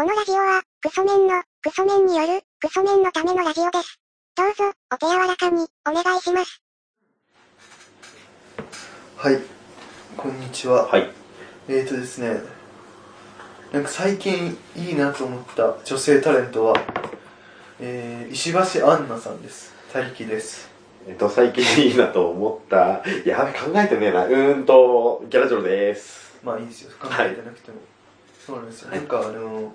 このラジオは、クソメンの、クソメンによる、クソメンのためのラジオです。どうぞ、お手柔らかに、お願いします。はい、こんにちは。はい。えーとですね、なんか最近いいなと思った女性タレントは、えー、石橋杏奈さんです。他力です。えっと、最近いいなと思った。やべ、考えてねえな。うーんと、ギャラジョロです。まあいいですよ、考えてなくても。そうなんですよ。なんかあの、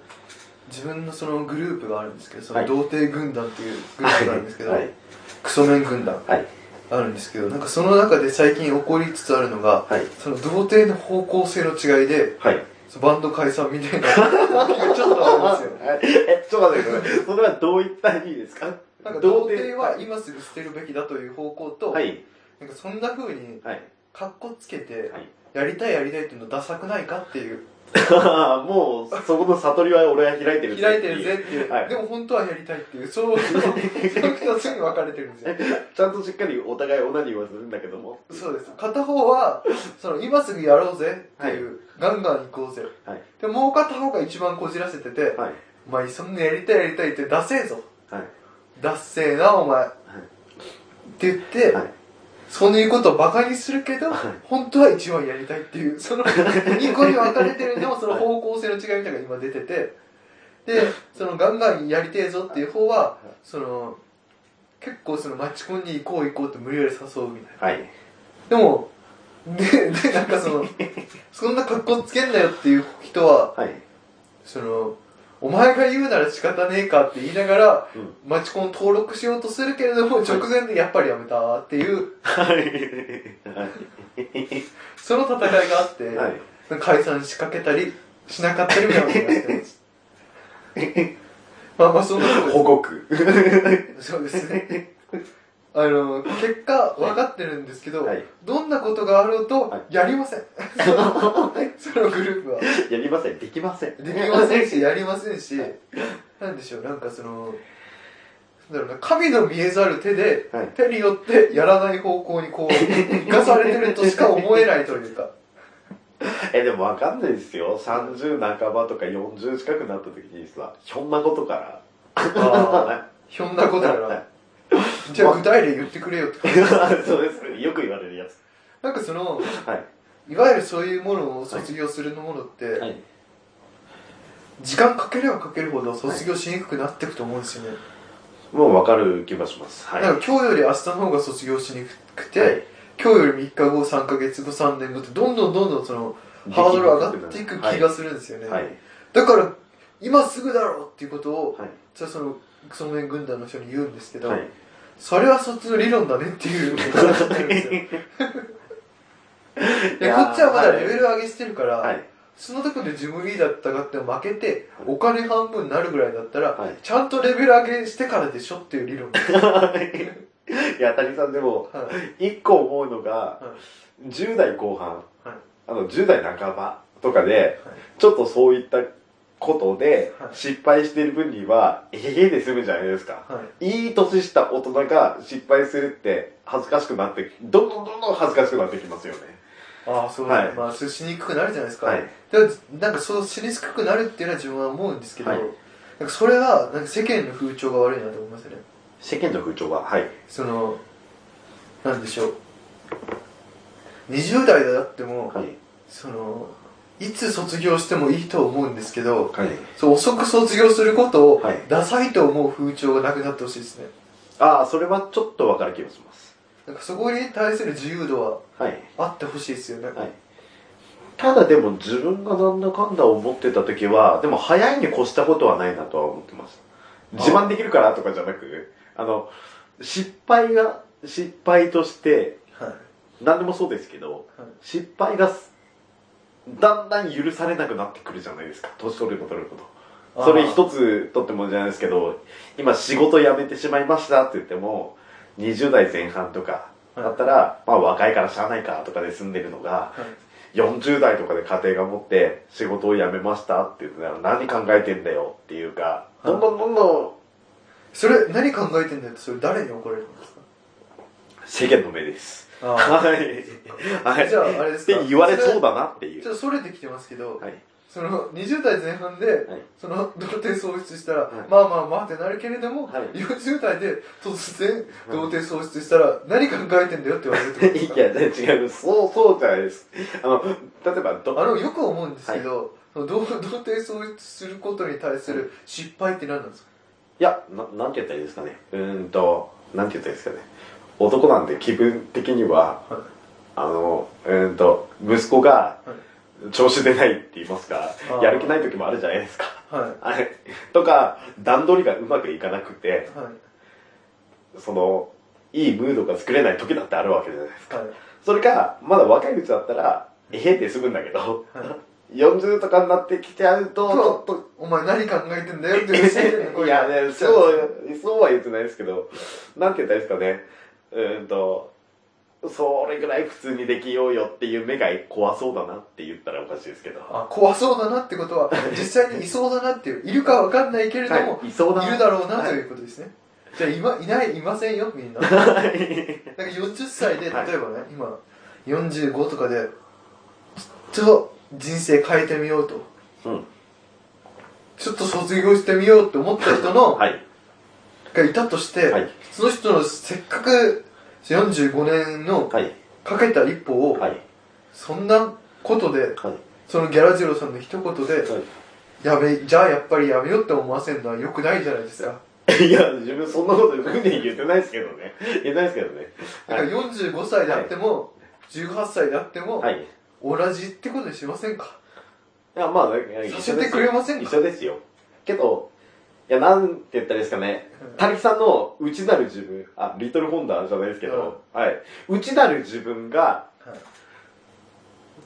自分のそのグループがあるんですけど、そのはい童貞軍団っていうグループがあるんですけど、はい。クソメン軍団はい。あるんですけど、なんかその中で最近起こりつつあるのが、はい。その童貞の方向性の違いで、はい。バンド解散みたいなちょっとあるんですよ。え、ちょっと待ってください。それはどういった意味ですか？なんか童貞は今すぐ捨てるべきだという方向と、はい。なんかそんな風にはい。カッコつけて、はい。やりたいやりたいっていうのダサくないかっていう、もう、そこの悟りは俺は開いてる開いてるぜっていう、はいでも本当はやりたいっていう、そう、その二つに分かれてるんですよ。ちゃんとしっかりお互いオナニーはするんだけども。そうです。片方は、その今すぐやろうぜっていう、ガンガン行こうぜ。はい。で、もう片方が一番こじらせてて、はい。お前そんなやりたいやりたいってダセえぞ。はい。ダッセえな、お前。って言って、はい。そういうことをバカにするけど、本当は一番やりたいっていう、その2個に分かれてるのもその方向性の違いみたいなのが今出てて、で、そのガンガンやりてえぞっていう方は、その、結構そのマチコンに行こう行こうって無理やり誘うみたいはい。な。でも、で、で、なんかその、そんな格好つけんなよっていう人は、はい。その、お前が言うなら仕方ねえかって言いながら、うん。マチコン登録しようとするけれども、直前でやっぱりやめたっていう、はい。その戦いがあって、はい。解散しかけたりしなかったりみたいなことになってます。まあまあそんなこと保護区。ですそうですね。あの、結果分かってるんですけど、はいどんなことがあろうとは、やりません。そのグループは。やりません。できません。できませんし、やりませんし、なんでしょう、なんかその、なんだろうな、神の見えざる手で、はい。手によってやらない方向にこう、生かされてるとしか思えないというか。え、でもわかんないですよ。30半ばとか40近くなった時にさ、ひょんなことから。あひょんなことかはら。じゃあ具体例言ってくれよって。そうです。よく言われるやつ。なんかその、はい。いわゆるそういうものを卒業するものって、はい。時間かければかけるほど卒業しにくくなっていくと思うんですよね。もうわかる気がします。はい。なんか今日より明日の方が卒業しにくくて、はい今日より3日後、3ヶ月後、3年後ってどんどんどんどんそのハードル上がっていく気がするんですよね。はい。だから、今すぐだろうっていうことを、はい。じゃあその、クソメン軍団の人に言うんですけど、はい。それはそっちの理論だねっていうことになってるんですよ。でこっちはまだレベル上げしてるから、はい。そのとこで自分いいだったかって負けて、お金半分になるぐらいだったら、はいちゃんとレベル上げしてからでしょっていう理論。いや、谷さんでも、はい一個思うのが、はい10代後半、はいあの、10代半ばとかで、はいちょっとそういったことではい失敗している分には、えへへで済むじゃないですか。はいいい年した大人が失敗するって恥ずかしくなって、どんどんどんどん恥ずかしくなってきますよね。ああ、そうだ、はいまあ、そうしにくくなるじゃないですか。はいでなんかそうしにくくなるっていうのは自分は思うんですけど、はいなんかそれはなんか世間の風潮が悪いなと思いますね。世間の風潮は、はい。その、なんでしょう。20代であっても、はい。その、いつ卒業してもいいと思うんですけど、はい。そう遅く卒業することをはいダサいと思う風潮がなくなってほしいですね。ああ、それはちょっとわかる気がします。なんかそこに対する自由度ははい。あってほしいですよね。はい。ただでも自分がなんだかんだ思ってた時は、でも早いに越したことはないなとは思ってます。自慢できるからとかじゃなく、あの、失敗が失敗として、はい。何でもそうですけど、はい失敗がすだんだん許されなくなってくるじゃないですか。年取ること取ること。それ一つとってもじゃないですけど、今仕事辞めてしまいましたって言っても、20代前半とかだったら、まあ若いからしゃあないかとかで済んでるのが、はい40代とかで家庭が持って仕事を辞めましたって言ってたら何考えてんだよっていうか、どんどんどんどそれ何考えてんだよってそれ誰に怒られるんですか？ん世間の目です。あはい。はい。じゃああれですか？って言われそうだなっていう。ちょっとそれてきてますけど、はい。その20代前半で、はいその童貞喪失したら、はいまあまあまあってなるけれども、はい40代で突然童貞喪失したら、何考えてんだよって言われるってことですか？いや、違う、そう、そうじゃないです。あの、例えば、ど、あの、よく思うんですけど、その童童貞喪失することに対する失敗って何なんですか？いや、ななんて言ったらいいですかね。うーんと、なんて言ったらいいですかね。男なんで気分的には、はいあの、うーんと、息子がはい調子出ないって言いますかやる気ない時もあるじゃないですか。はい。はい。とか、段取りがうまくいかなくて、はい。その、いいムードが作れない時だってあるわけじゃないですか。はい。それか、まだ若いうちだったら、えへって済むんだけど、はい。40とかになってきちゃうと、ちょっと、お前何考えてんだよって言の声いやね、そう、そうは言ってないですけど、なんて言ったらいいですかね。うーんと、それぐらい普通にできようよっていう目が怖そうだなって言ったらおかしいですけど。あ、怖そうだなってことは、実際にいそうだなっていう、いるかわかんないけれども、はい、いそうだな。いるだろうなはいということですね。じゃあ今、いない、いませんよ、みんな。なんか40歳で、例えばはいね、今、45とかで、ちょっと人生変えてみようと。うん。ちょっと卒業してみようって思った人の、はい。がいたとして、はい。その人のせっかく45年のはい。かけた一歩を、はい。そんなことで、はい。そのギャラジローさんの一言で、やべ、じゃあやっぱりやめようって思わせるのは良くないじゃないですか。いや、自分そんなこと船に言ってないですけどね。言ってないですけどね。だから45歳であっても、18歳であっても、はい。い同じってことにしませんか？や、まあ、させてくれませんか？一緒ですよ。けど、いや、なんて言ったらいいですかね。たりきさんの内なる自分、あ、リトルホンダじゃないですけど、はい。内なる自分が、はい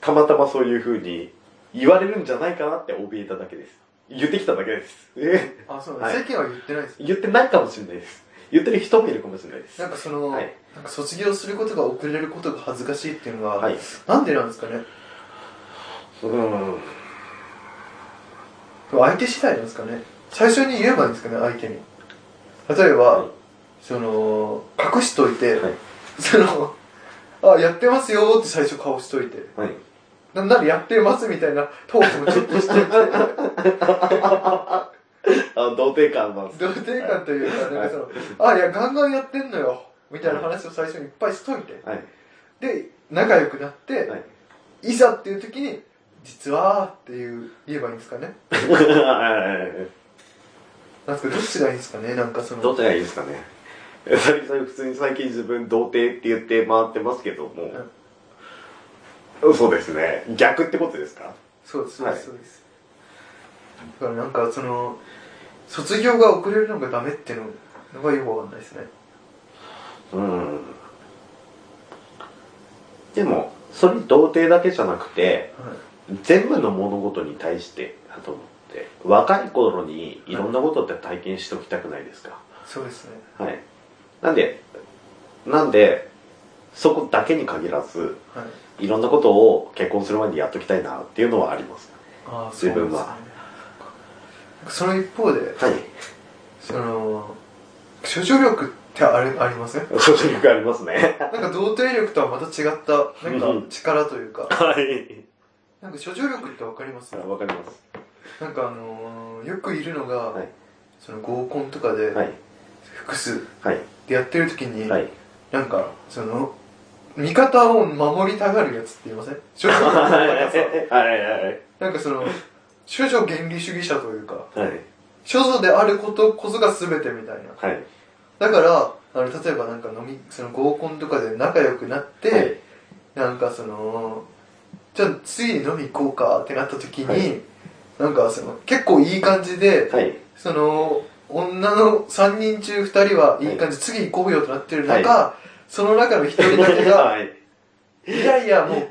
たまたまそういう風に言われるんじゃないかなって怯えただけです。言ってきただけです。えあ、そう、はい世間は言ってないです。言ってないかもしれないです。言ってる人もいるかもしれないです。なんかその、はいなんか卒業することが遅れることが恥ずかしいっていうのは、はい。なんでなんですかね？うん。相手次第なんですかね？最初に言えばいいんですかね？相手に例えば、はいその隠しといて、はいその あやってますよって最初顔しといてはい。なんならやってますみたいなトークもちょっとしといて あ、童貞感なんです。童貞感というか、なんかその、あ、いや、ガンガンやってんのよ、みたいな話を最初にいっぱいしといて、はい。で、仲良くなって、はい。いざっていう時に、実はっていう、言えばいいんですかね。なんかどっちがいいんですかね、なんかその、どっちがいいですかね？さりさん普通に最近自分童貞って言って回ってますけども、そうですね。逆ってことですか？そうです、そうはいです、そうです。だからなんかその、卒業が遅れるのがダメっていうのがよくわかんないですね。うん。でも、それ童貞だけじゃなくて、はい。全部の物事に対してだと思って、若い頃にいろんなことって体験しておきたくないですか？そうですね。はい。なんで、なんで、そこだけに限らず、はい。いろんなことを結婚する前にやっときたいなっていうのはあります。ああ、自分はそうですね。その一方で、はい。その、処女力ってあれありません？そういう力ありますね。なんか童貞力とはまた違った、なんか力というか、はい。なんか処女力ってわかります？わかります。なんかあのー、よくいるのが、はい。その合コンとかで、はい。複数はい。でやってる時に、はい。なんか、その、味方を守りたがるやつって言いません？処女力の高さ。はい。はい。なんかその、処女原理主義者とい。うか、はい。処女であることこそが全てみたい。な。はい。だから、あの、例えばなんか飲み、その合コンとかで仲良くなって、はい。なんかその、じゃあ次に飲み行こうかってなった時に、はいなんかその、結構いい感じで、はい。その、女の3人中2人はいい感じ、次行こうよとなってる中、その中の1人だけが、はい。いやいや、もう、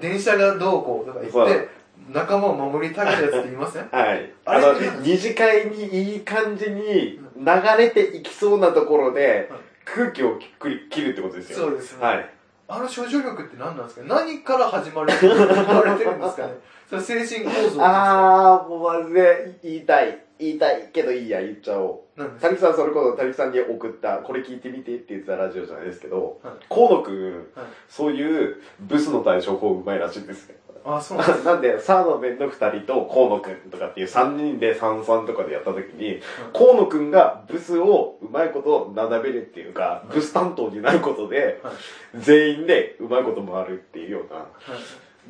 電車がどうこうとか言って、仲間を守りたがるやつって言いません？はい。あれ？あの、二次会にいい感じに流れていきそうなところではい、空気をきっくり切るってことですよ。ね。そうですね。はい。あの処女力って何なんですか？何から始まる？って言われてるんですかね？それ精神構造あー、もうマジで言いたい。言いたいけどいいや、言っちゃおう。なんですたりきさん、それこそたりきさんに送った、これ聞いてみてって言ってたラジオじゃないですけどはい、河野くんはい、そういうブスの対処法うまいらしいんですよ。あそうなんです なんで、サードベンの二人と河野くんとかっていう三人で三々とかでやった時に、河野くんがブスをうまいこと並べるっていうか、ブス担当になることで、はい。全員でうまいこと回るっていうような、はい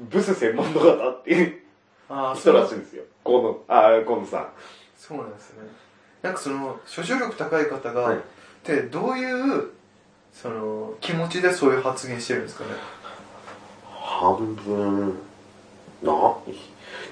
ブス専門の方っていうああ人らしいんですよ。河野、あ、河野さん。そうなんですねなんかその諸女力高い方が、はいってどういうその気持ちでそういう発言してるんですかね？半分、な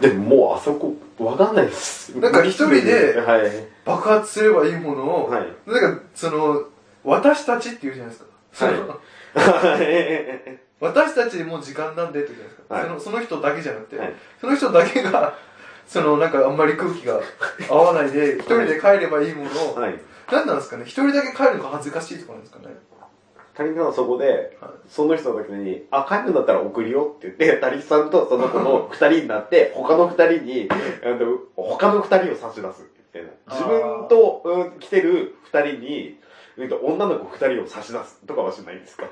でももうあそこ、わかんないです。なんか一人ではい。爆発すればいいものを、はい。なんかその私たちって言うじゃないですか、はい私たちもう時間なんでって言うじゃないですか、はい。そのその人だけじゃなくて、はい。その人だけが そのなんかあんまり空気が合わないで一人で帰ればいいものを、はい。何なんですかね？一人だけ帰るのが恥ずかしいとかなんですかね？仮にはそこで、はい。その人だけに、あ、帰るんだったら送るよって言って、タリスさんとその子の 二人になって、他の二人に、あの他の二人を差し出すみたいな。自分と、うん、来てる二人に、女の子二人を差し出すとかはしないんですか？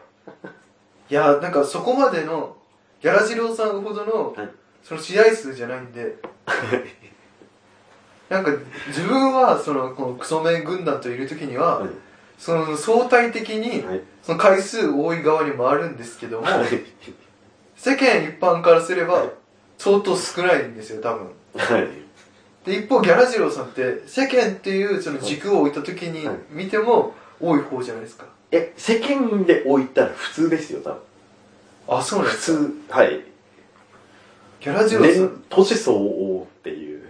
いやなんかそこまでのギャラジローさんほどの、はい。その試合数じゃないんで。なんか自分はそのこのクソメン軍団といる時には、はい。その相対的に、はい。その回数多い側に回るんですけども、はい。世間一般からすれば相当少ないんですよ多分。はい。で一方ギャラジローさんって世間っていうその軸を置いた時にはい。見ても多い方じゃないですかえ、世間で置いたら普通ですよ、多分。あそうなんで普すか？通、はい。ギャラジローさん年、年相応っていう。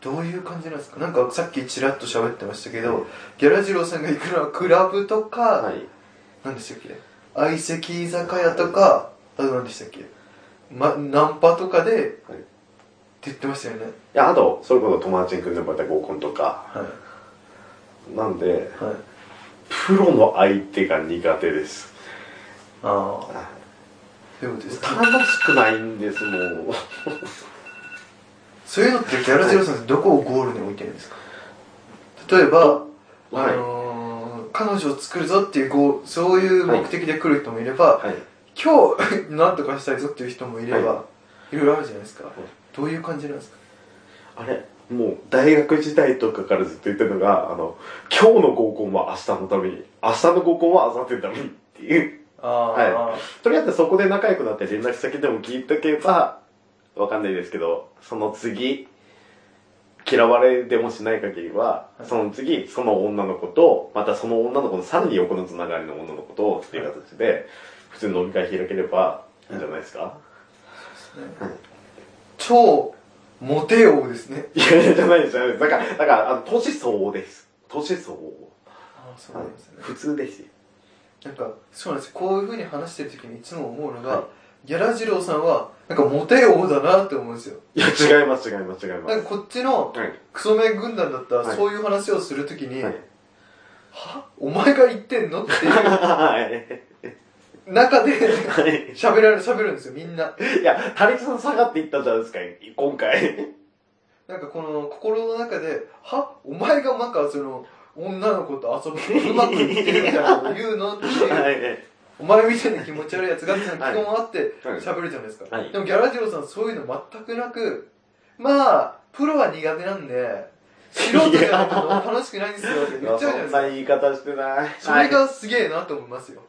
どういう感じなんですか？なんかさっきちらっと喋ってましたけど、ギャラジローさんが行くのはクラブとか、はい。何でしたっけ？相席居酒屋とかあと何でしたっけ、ま、ナンパとかで、はいって言ってましたよねいや、あと、それこそ友達に組んでもらった合コンとか。はいなんで、はいプロの相手が苦手です。ああ。そういうことですか楽しくないんですもん。そういうのってギャラジローさんってどこをゴールに置いてるんですか？例えば、はい。あのー彼女を作るぞっていうゴーそういう目的で来る人もいれば、はい。今日何とかしたいぞっていう人もいれば、、はい。ろいろあるじゃないですか、どういう感じなんですか？あれもう、大学時代とかからずっと言ってるのが、あの、今日の合コンは明日のために、明日の合コンは明後日のためにっていう。はとりあえずそこで仲良くなって連絡先でも聞いとけば、わかんないですけど、その次、嫌われでもしない限りは、はい。その次、その女の子と、またその女の子のさらに横のつながりの女の子と、っていう形で、普通に飲み会開ければいいんじゃないですか、超モテ王ですねいやじゃないです、じゃないです。だから、だから、あの、年相応です。年相応。ああそうなんですね、普通ですよ。なんかそうなんですよこういうふうに話してる時にいつも思うのが、はいギャラジローさんはなんかモテ王だなって思うんですよいや、違います、違います、違います。なんかこっちのはい。クソメン軍団だったらはいそういう話をするときに、はい。は？お前が言ってんの？っていうはい。中ではい。喋られ喋るんですよみんな。いや、タリキさん下がっていったじゃないですか、今回。なんかこの心の中ではお前がなんかその女の子と遊ぶのうまくいってるみたいなこと言うのっていう、はい。お前みたいな気持ち悪いやつがっていうのはい。基本あってはい。喋るじゃないですか、はい。でもギャラジローさんそういうの全くなくまあプロは苦手なんで素人じゃないと楽しくないんですよって言っちゃうじゃないですか。そんな言い方してない。それがすげえなと思いますよ、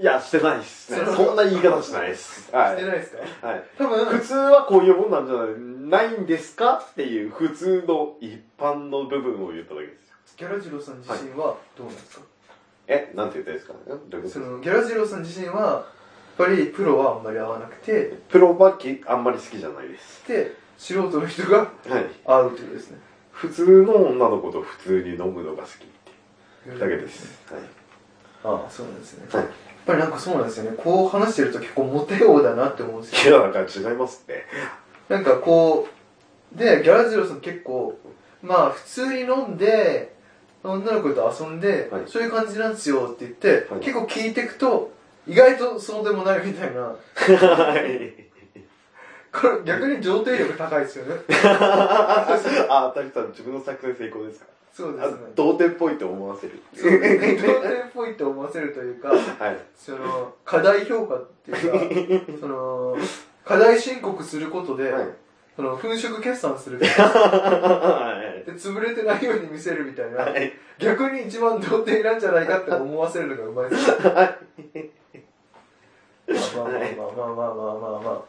いや、してないっすね。そんな言い方してないっす。はしてないですか？はい。多分普通はこういうもんなんじゃないないんですかっていう普通の一般の部分を言っただけですよ。ギャラジローさん自身はどうなんですか、え、なんて言ったらいいですか？どういうこと？そかのギャラジローさん自身はやっぱりプロはあんまり合わなくてプロはきあんまり好きじゃないです。で素人の人がはい。合うってことですね普通の女の子と普通に飲むのが好きっていうだけです。はい。ああそうなんですね、はいぱりなんかそうなんですよね。こう話してると結構モテ王だなって思うんですよ。いや、なんか違いますって。なんかこうでギャラジローさん結構まあ普通に飲んで女の子と遊んで、はい。そういう感じなんですよって言って、はい。結構聞いていくと意外とそうでもないみたいな。はい。これ逆に上定力高いですよね。あ、タリさん、自分の作戦成功ですか？あそうですね。童貞っぽいと思わせる。そう童貞っぽいと思わせるというか、はい、その課題評価っていうか その課題申告することで、はい、その粉飾決算するはい、で潰れてないように見せるみたいな、はい、逆に一番童貞なんじゃないかって思わせるのがうまいです、まあ、まあまあまあまあまあまあまあ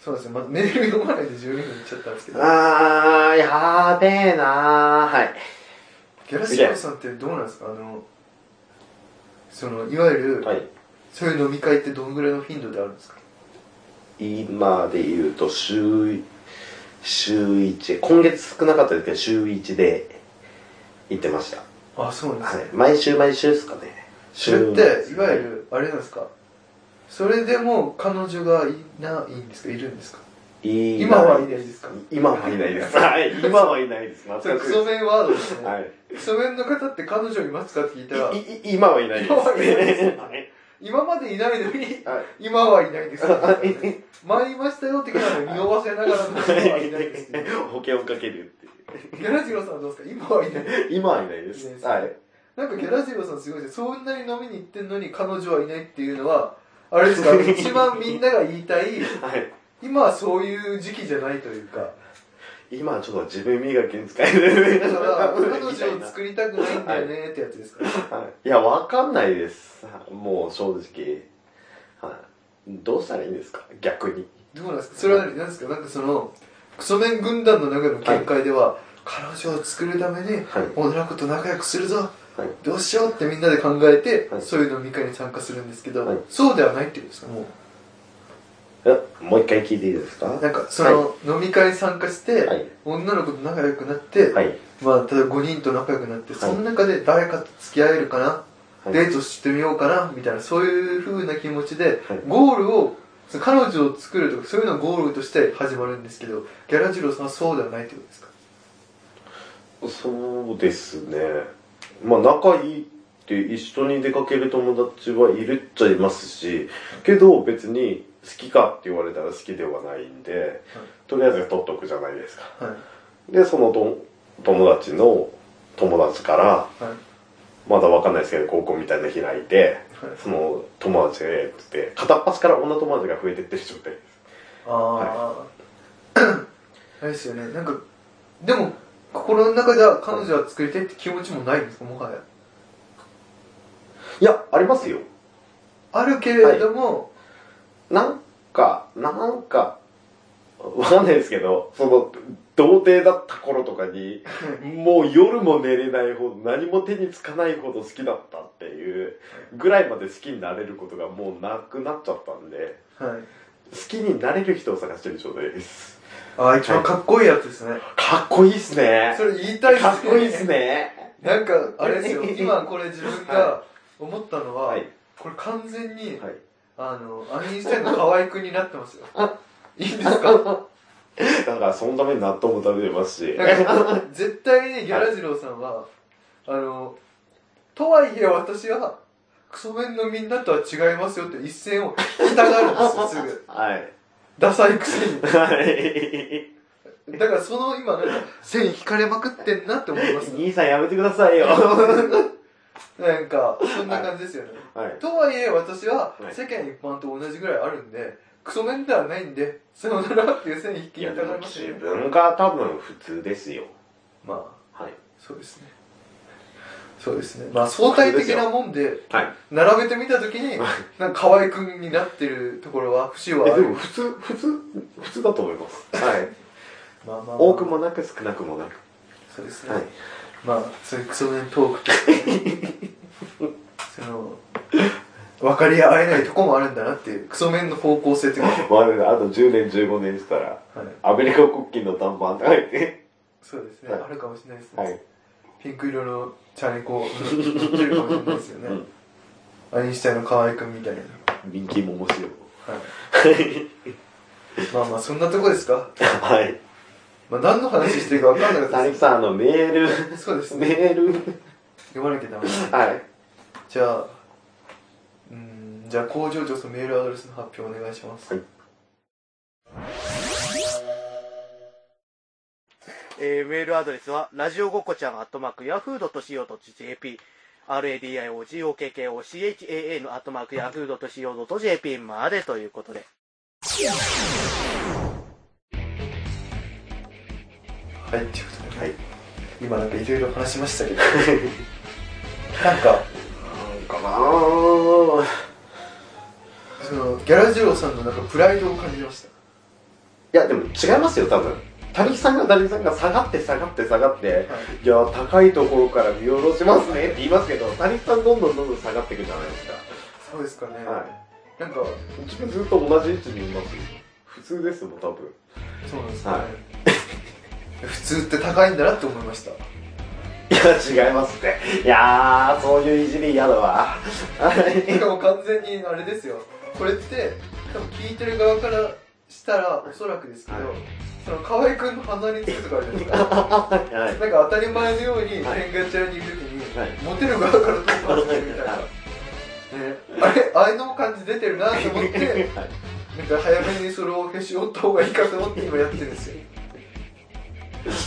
そうですね、まあ、メール読まないで12分いっちゃったんですけどあーやべえなーはいギャラシオさんってどうなんですか？あの、その、いわゆる、はい。そういう飲み会ってどのぐらいの頻度であるんですか？今で言うと、週、週1、今月少なかったですけど、週1で行ってました。あ、そうなんですね。はい。毎週毎週ですかね。それって、いわゆる、あれなんですか？それでも彼女がいないんですか？いるんですか？い今はいないですか？今はいないです。はい。今はいないです。それクソメンワードですね。はい。クソメンの方って彼女いますかって聞いたらい、い今はいないです。今はいないですはい今までいないのに、はい今はいないです。はい前いましたよ的なの匂わせながらの今はいないです。保険をかけるっていう。ギャラジロさんはどうですか？今はいない。今はいないです。いないですはい。なんかギャラジロさんすごいですそんなに飲みに行ってんのに彼女はいないっていうのは、あれですか？一番みんなが言いたい、はい。今はそういう時期じゃないというか、今はちょっと自分磨きに使える。だから彼女を作りたくないんだよねってやつですか、はいいや、わかんないです。もう正直。はい。どうしたらいいんですか？逆に。どうなんですか？それは何ですか？なんかその、クソメン軍団の中の見解では、彼女を作るために、はい。女の子と仲良くするぞはい。どうしようってみんなで考えて、はいそういう飲み会に参加するんですけど、はいそうではないっていうんですか？もえもう一回聞いていいですか？うなんかその、飲み会に参加して、はい。女の子と仲良くなって、はい。まあ例えば5人と仲良くなって、はい。その中で誰かと付き合えるかな、はい。デートしてみようかな？みたいなそういう風な気持ちで、はい。ゴールを彼女を作るとかそういうのがゴールとして始まるんですけどギャラジローさんはそうではないってことですか？そうですね。まあ仲いいって一緒に出かける友達はいるっちゃいますし、けど別に好きかって言われたら好きではないんで、とりあえず取っとくじゃないですか。はい。で、そのと友達の友達から、はい。まだわかんないですけど、高校みたいなの開いて、はい。その友達へってって、片っ端から女友達が増えてってる状態です。ああ、あれですよね。なんかでも心の中では彼女は作りたいって気持ちもないんですか？もはや。いや、ありますよ。あるけれども、なんか、なんか、わかんないですけど、その、童貞だった頃とかに、もう夜も寝れないほど、何も手につかないほど好きだったっていうぐらいまで好きになれることがもうなくなっちゃったんで、はい、好きになれる人を探してる状態です。ああ一番かっこいいやつですね、かっこいいっすね。それ言いたいですかっこいいっすね。なんかあれですよ 今これ自分が思ったのは、はい。これ完全に、はい。あのアニーンシュタインの河合くんになってますよ いいんですか？だから、そのために納豆も食べてますし。なんか絶対にギャラジローさんは、あのとはいえ私はクソメンのみんなとは違いますよって一線を引きたがるんですよすぐ はい。ダサいくせに はい。だからその今なんか線引かれまくってんなって思います兄さんやめてくださいよ。なんかそんな感じですよね、はい。とはいえ私ははい世間一般と同じぐらいあるんでクソメンではないんでさよならっていう線引きいや、たでますよね分が多分普通ですよ。まあはい。そうですねそうですねまあ相対的なもんではい。並べてみたときになんか河合くんになってるところは節はあえ、でるも普通、普通、普通だと思います。はい。まあまあまあ多くもなく少なくもなく。そうですね、はい。まあそういうクソメントークとか その分かり合えないとこもあるんだなっていうクソメンの方向性というか、まあ、あと10年、15年したら、はい、アメリカ国旗の短パンとか言って、そうですね、はい。あるかもしれないですね、はい。ピンク色のチャリコ乗ってるかもしれないですよね、アインシュタインの河合くんみたいな。人気も面白い。はい。まあまあそんなとこですか？はい。まあ何の話してるか分かんなかったで谷木さん、あの、メール、すそうですメねール、読まなきゃダメで。すはい。じゃあうーんじゃあ工場長とメールアドレスの発表お願いします、はい。えーメールアドレスは、ラジオごこちゃん、アットマーク、ヤフー .co.jp、radiogokochan、アットマーク、ヤフー .co.jp までということで。はいっていうことで、はい。今なんかいろいろ話しましたけど。なんか。なんかなぁ。そのギャラジローさんのなんかプライドを感じました。いやでも違いますよ多分。谷さんが谷さんが下がって下がって下がってい。や高いところから見下ろしますねって言いますけど谷さんどんどんどんどん下がっていくじゃないですか。そうですかね、はなんか。自分ずっと同じ位置にいますよ。普通ですもん多分。そうなんですかね、は普通って高いんだなって思いました。いや違いますっていやーそういういじり嫌だわ。も完全にあれですよ。これって多分聞いてる側からしたらおそらくですけど、はい。その河合くんの鼻につくとかあるじゃないですか。はい。なんか当たり前のようにはい。天下茶屋にいる時に、はい。モテる側から飛ばしてるみたいな、はね、あれあれの感じ出てるなと思って はい。なんか早めにそれを消し折った方がいいかと思って今やってるんですよ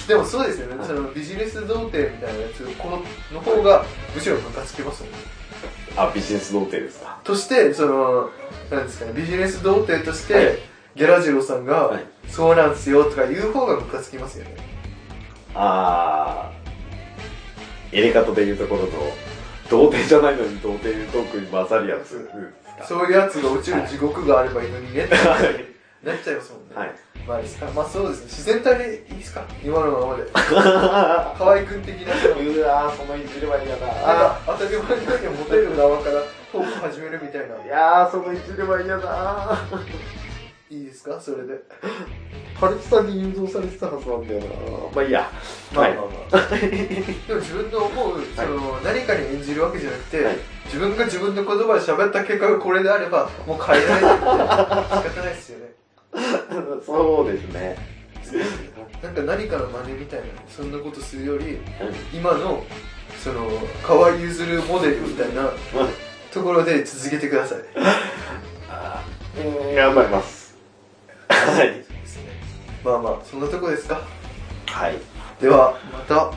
でもそうですよね、そのビジネス童貞みたいなやつこのの方がむしろムカつきますもんね。あビジネス童貞ですか？としてそのなんですかねビジネス童貞として、はい。ギャラジロさんが、はい。そうなんすよとか言う方がムカつきますよね。あー入れ方で言うところの童貞じゃないのに童貞トークに混ざるやつそういうやつが落ちる地獄があればいいのにねってはい。なっちゃいますもんね、はいまあいいですか。まあそうですね。自然体でいいですか。今のままで。河合くん的なそのうわーそのいじりは嫌だな。んか当たり前のようにモテる側からトーク始めるみたいな。いやーそのいじりは嫌だいいですかそれで。ハルキさんに誘導されてたはずなんだよな。まあいいや。はいまあまあまあ。でも自分の思うその、何かに演じるわけじゃなくて、はい。自分が自分の言葉で喋った結果がこれであればもう変えられない。っ て仕方ないですよねそう。ですね。なんか何かの真似みたいなそんなことするより今のその河合ゆるモデルみたいなところで続けてください。うん頑張ります。はい。まあまあそんなとこですか？はい。ではまた